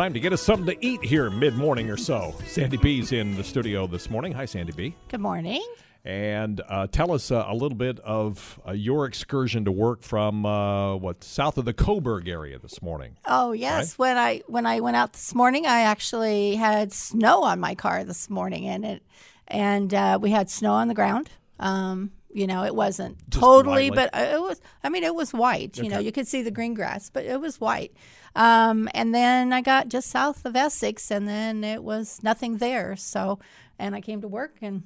time to get us something to eat here mid morning or so. Sandy B's in the studio this morning. Hi, Sandy B. Good morning. And uh, tell us uh, a little bit of uh, your excursion to work from uh, what south of the Coburg area this morning. Oh yes, when I when I went out this morning, I actually had snow on my car this morning, and it and uh, we had snow on the ground. Um, you know, it wasn't Just totally, lightly. but it was. I mean, it was white. You know, you could see the green grass, but it was white. Um, and then I got just south of Essex, and then it was nothing there. So, and I came to work and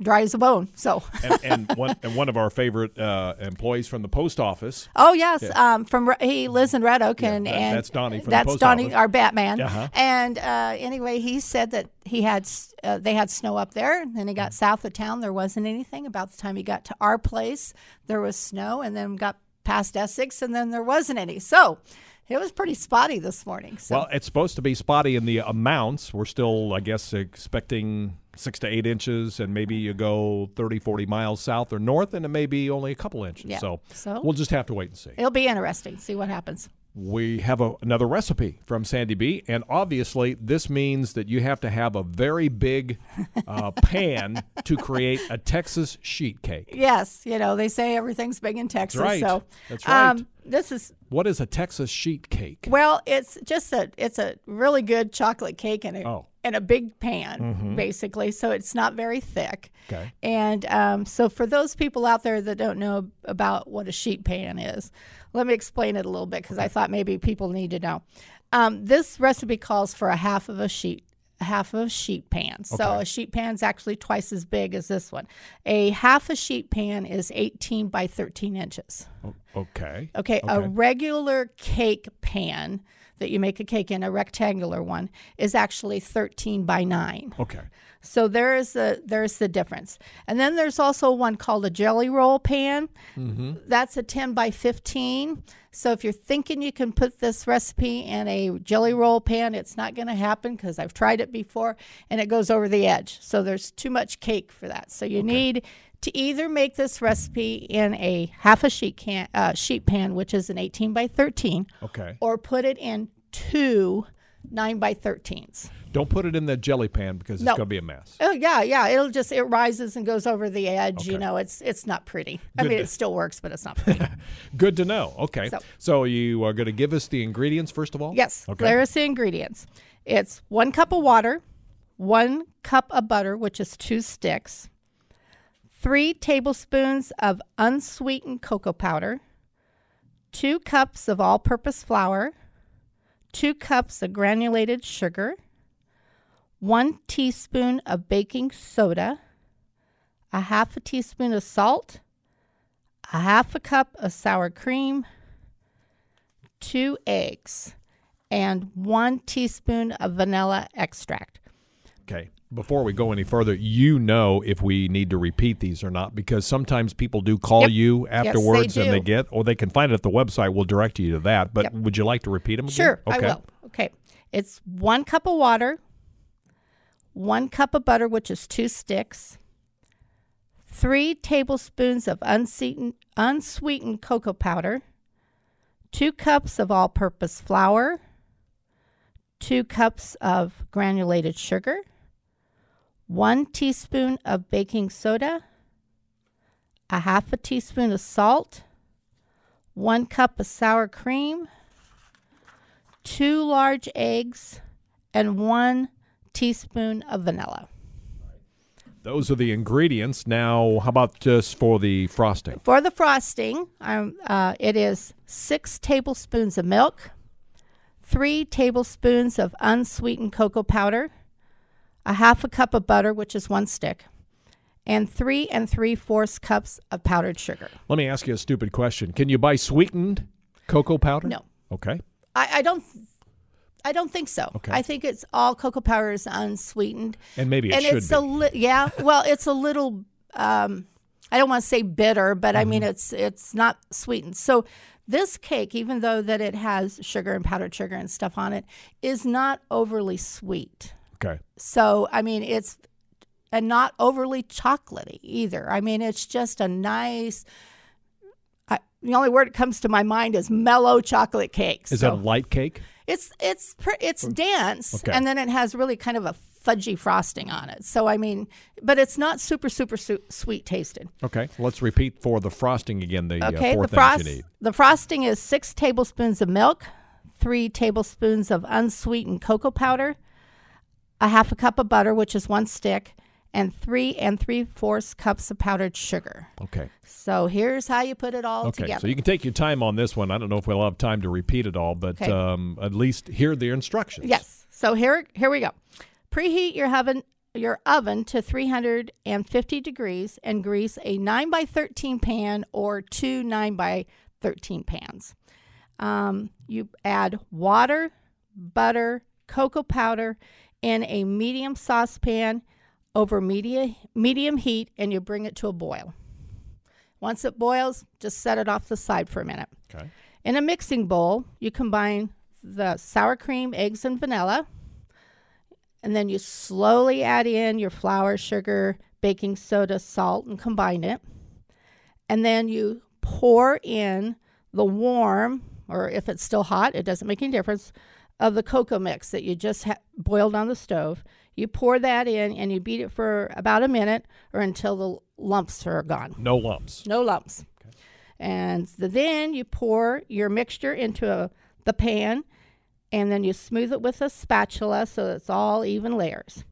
dry as a bone. So. And, and, one, and one of our favorite uh, employees from the post office. Oh yes, um, from he lives in Red Oak, and, that- and that's Donnie from the that's Donnie, office. our Batman. Uh-huh. And uh, anyway, he said that he had uh, they had snow up there, and then he Mm. got south of town. There wasn't anything. About the time he got to our place, there was snow, and then got past Essex, and then there wasn't any. So it was pretty spotty this morning. So Well, it's supposed to be spotty in the amounts. We're still, I guess, expecting six to eight inches, and maybe you go 30, 40 miles south or north, and it may be only a couple inches. Yeah. So, So- we'll just have to wait and see. it'll be interesting. See what happens. we have a, another recipe from Sandy B, and obviously this means that you have to have a very big uh, pan to create a Texas sheet cake. Yes, you know they say everything's big in Texas. right. So That's right. Um, this is What is a Texas sheet cake? Well, it's just a it's a really good chocolate cake and it Oh. In a big pan, basically. So it's not very thick. Okay. And um, so for those people out there that don't know about what a sheet pan is, let me explain it a little bit because I thought maybe people need to know. Um, this recipe calls for a half of a sheet half of a sheet pan. So a sheet pan is actually twice as big as this one. A half a sheet pan is 18 by 13 inches. Okay. Okay, a regular cake pan that you make a cake in, a rectangular one, is actually 13 by 9. Okay. So there is the there's the difference. And then there's also one called a jelly roll pan. Mm-hmm. That's a 10 by 15. So if you're thinking you can put this recipe in a jelly roll pan, it's not going to happen because I've tried it before and it goes over the edge. So there's too much cake for that. So you need to either make this recipe in a half a sheet can uh, sheet pan, which is an 18 by 13, Okay. or put it in two 9 by 13s. Don't put it in the jelly pan because it's No. going to be a mess. Oh yeah, yeah. It'll just it rises and goes over the edge. You know, it's it's not pretty. I mean, to- it still works, but it's not pretty. Good to know. Okay. So, So- you are going to give us the ingredients first of all? yes. Okay. There is the ingredients. It's one cup of water, one cup of butter, which is two sticks, three tablespoons of unsweetened cocoa powder, two cups of all-purpose flour, two cups of granulated sugar, one teaspoon of baking soda, a half a teaspoon of salt, a half a cup of sour cream, two eggs, and one teaspoon of vanilla extract. Okay. Before we go any further, you know if we need to repeat these or not because sometimes people do call Yep. you they afterwards and they get, or they can find it at the website. We'll direct you to that. But Yep. would you like to repeat them? Again? Sure, Okay. I will. Okay. It's one cup of water, one cup of butter, which is two sticks, three tablespoons of unsweetened, unsweetened cocoa powder, two cups of all purpose flour, two cups of granulated sugar, one teaspoon of baking soda, a half a teaspoon of salt, one cup of sour cream, two large eggs, and one teaspoon of vanilla. Those are the ingredients. Now, how about just for the frosting? For the frosting, um, uh, it is six tablespoons of milk, three tablespoons of unsweetened cocoa powder, a half a cup of butter, which is one stick, and three and three fourths cups of powdered sugar. Let me ask you a stupid question. Can you buy sweetened cocoa powder? No. Okay. I, I don't. I don't think so. Okay. I think it's all cocoa powder is unsweetened. And maybe it and should it's be. a li- yeah. Well, it's a little. Um, I don't want to say bitter, but I mean Mm-hmm. it's it's not sweetened. So this cake, even though that it has sugar and powdered sugar and stuff on it, is not overly sweet. Okay. So I mean it's and not overly chocolatey either. I mean it's just a nice. I, the only word that comes to my mind is mellow chocolate cake. Is So- that a light cake? It's it's it's dense, Okay. and then it has really kind of a fudgy frosting on it. So I mean, but it's not super super su- sweet tasted. Okay, let's repeat for the frosting again. The Okay, uh, the four things frost you need. the frosting is six tablespoons of milk, three tablespoons of unsweetened cocoa powder, a half a cup of butter, which is one stick, and three and three fourths cups of powdered sugar. Okay. So here's how you put it all Okay, together. so you can take your time on this one. I don't know if we'll have time to repeat it all, but Okay. um, at least hear the instructions. Yes. So here here we go. Preheat your oven your oven to 350 degrees and grease a 9 by 13 pan or two 9 by 13 pans. Um, you add water, butter, cocoa powder in a medium saucepan over media, medium heat and you bring it to a boil. Once it boils, just set it off the side for a minute. Okay. In a mixing bowl, you combine the sour cream, eggs, and vanilla. And then you slowly add in your flour, sugar, baking soda, salt, and combine it. And then you pour in the warm, or if it's still hot, it doesn't make any difference, of the cocoa mix that you just ha- boiled on the stove. You pour that in and you beat it for about a minute or until the lumps are gone. No lumps. No lumps. And th- then you pour your mixture into a, the pan and then you smooth it with a spatula so it's all even layers.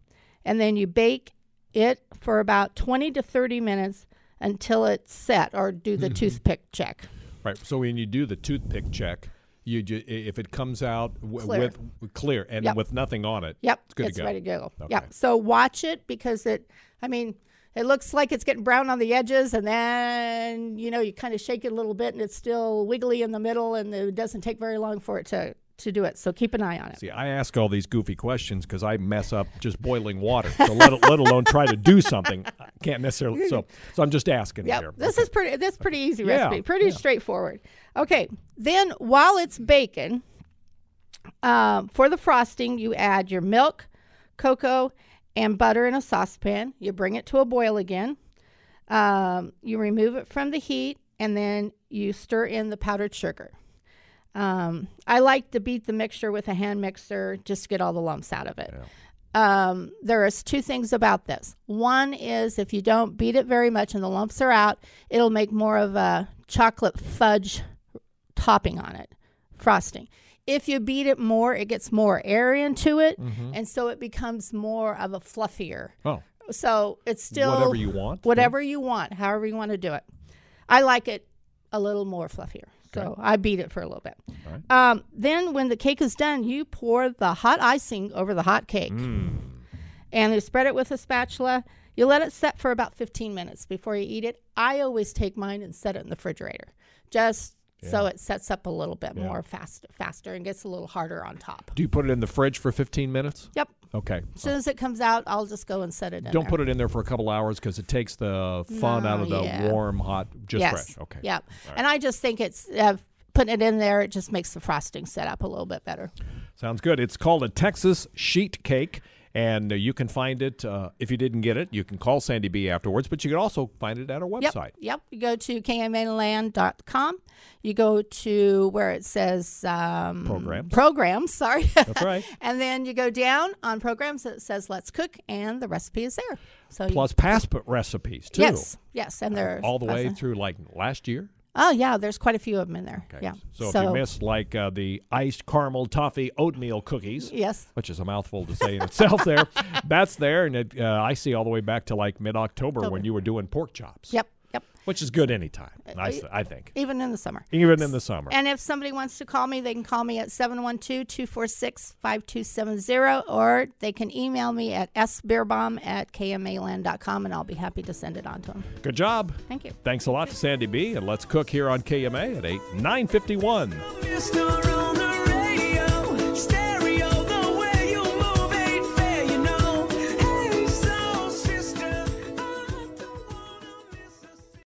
And then you bake it for about 20 to 30 minutes until it's set or do the mm-hmm. toothpick check. Right. So when you do the toothpick check, you ju- if it comes out w- Clear. with with clear and Yep. with nothing on it, Yep, it's good it's to go. ready to go. Okay. Yep. So watch it because it, I mean, it looks like it's getting brown on the edges, and then you know you kind of shake it a little bit, and it's still wiggly in the middle, and it doesn't take very long for it to to do it. So keep an eye on it. See, I ask all these goofy questions because I mess up just boiling water. So let, let alone try to do something, I can't necessarily. So, so I'm just asking Yep. here. This is pretty. This is pretty easy Yeah, recipe. Pretty yeah. straightforward. Okay. Then while it's baking, um, for the frosting, you add your milk, cocoa, and butter in a saucepan. You bring it to a boil again. Um, you remove it from the heat, and then you stir in the powdered sugar. Um, I like to beat the mixture with a hand mixer just to get all the lumps out of it. Um, there is two things about this. One is if you don't beat it very much and the lumps are out, it'll make more of a chocolate fudge topping on it, frosting. If you beat it more, it gets more air into it, and so it becomes more of a fluffier. Oh, So it's still whatever you want. whatever you want, however you want to do it. I like it a little more fluffier. So I beat it for a little bit. Um, then when the cake is done, you pour the hot icing over the hot cake. And you spread it with a spatula. You let it set for about 15 minutes before you eat it. I always take mine and set it in the refrigerator just so it sets up a little bit more fast, faster and gets a little harder on top. Do you put it in the fridge for 15 minutes? Yep. Okay. As soon as it comes out, I'll just go and set it in Don't there. put it in there for a couple hours because it takes the fun out of the yeah. warm, hot, just yes. fresh. Okay. Yeah. And I just think it's uh, putting it in there. It just makes the frosting set up a little bit better. Sounds good. It's called a Texas sheet cake, and uh, you can find it. Uh, if you didn't get it, you can call Sandy B afterwards, but you can also find it at our website. Yep. yep. You go to kmaland.com. You go to where it says um, Programs. Programs. Sorry. That's right. and then you go down on programs. It says Let's Cook, and the recipe is there. So you- Plus passport recipes, too. yes, yes, and they're All the way through like last year. Oh yeah, there's quite a few of them in there. Okay. Yeah. So, if you missed like uh, the iced caramel toffee oatmeal cookies, yes. which is a mouthful to say in itself, there, that's there, and it, uh, I see all the way back to like mid October when you were doing pork chops. Yep. Yep. Which is good anytime. I, Uh, s- I think. Even in the summer. Even in the summer. And if somebody wants to call me, they can call me at 712 246 5270 or they can email me at sbeerbaum at kmaland.com and I'll be happy to send it on to them. Good job. Thank you. Thanks a lot to Sandy B. And let's cook here on KMA at 8 951. Mr.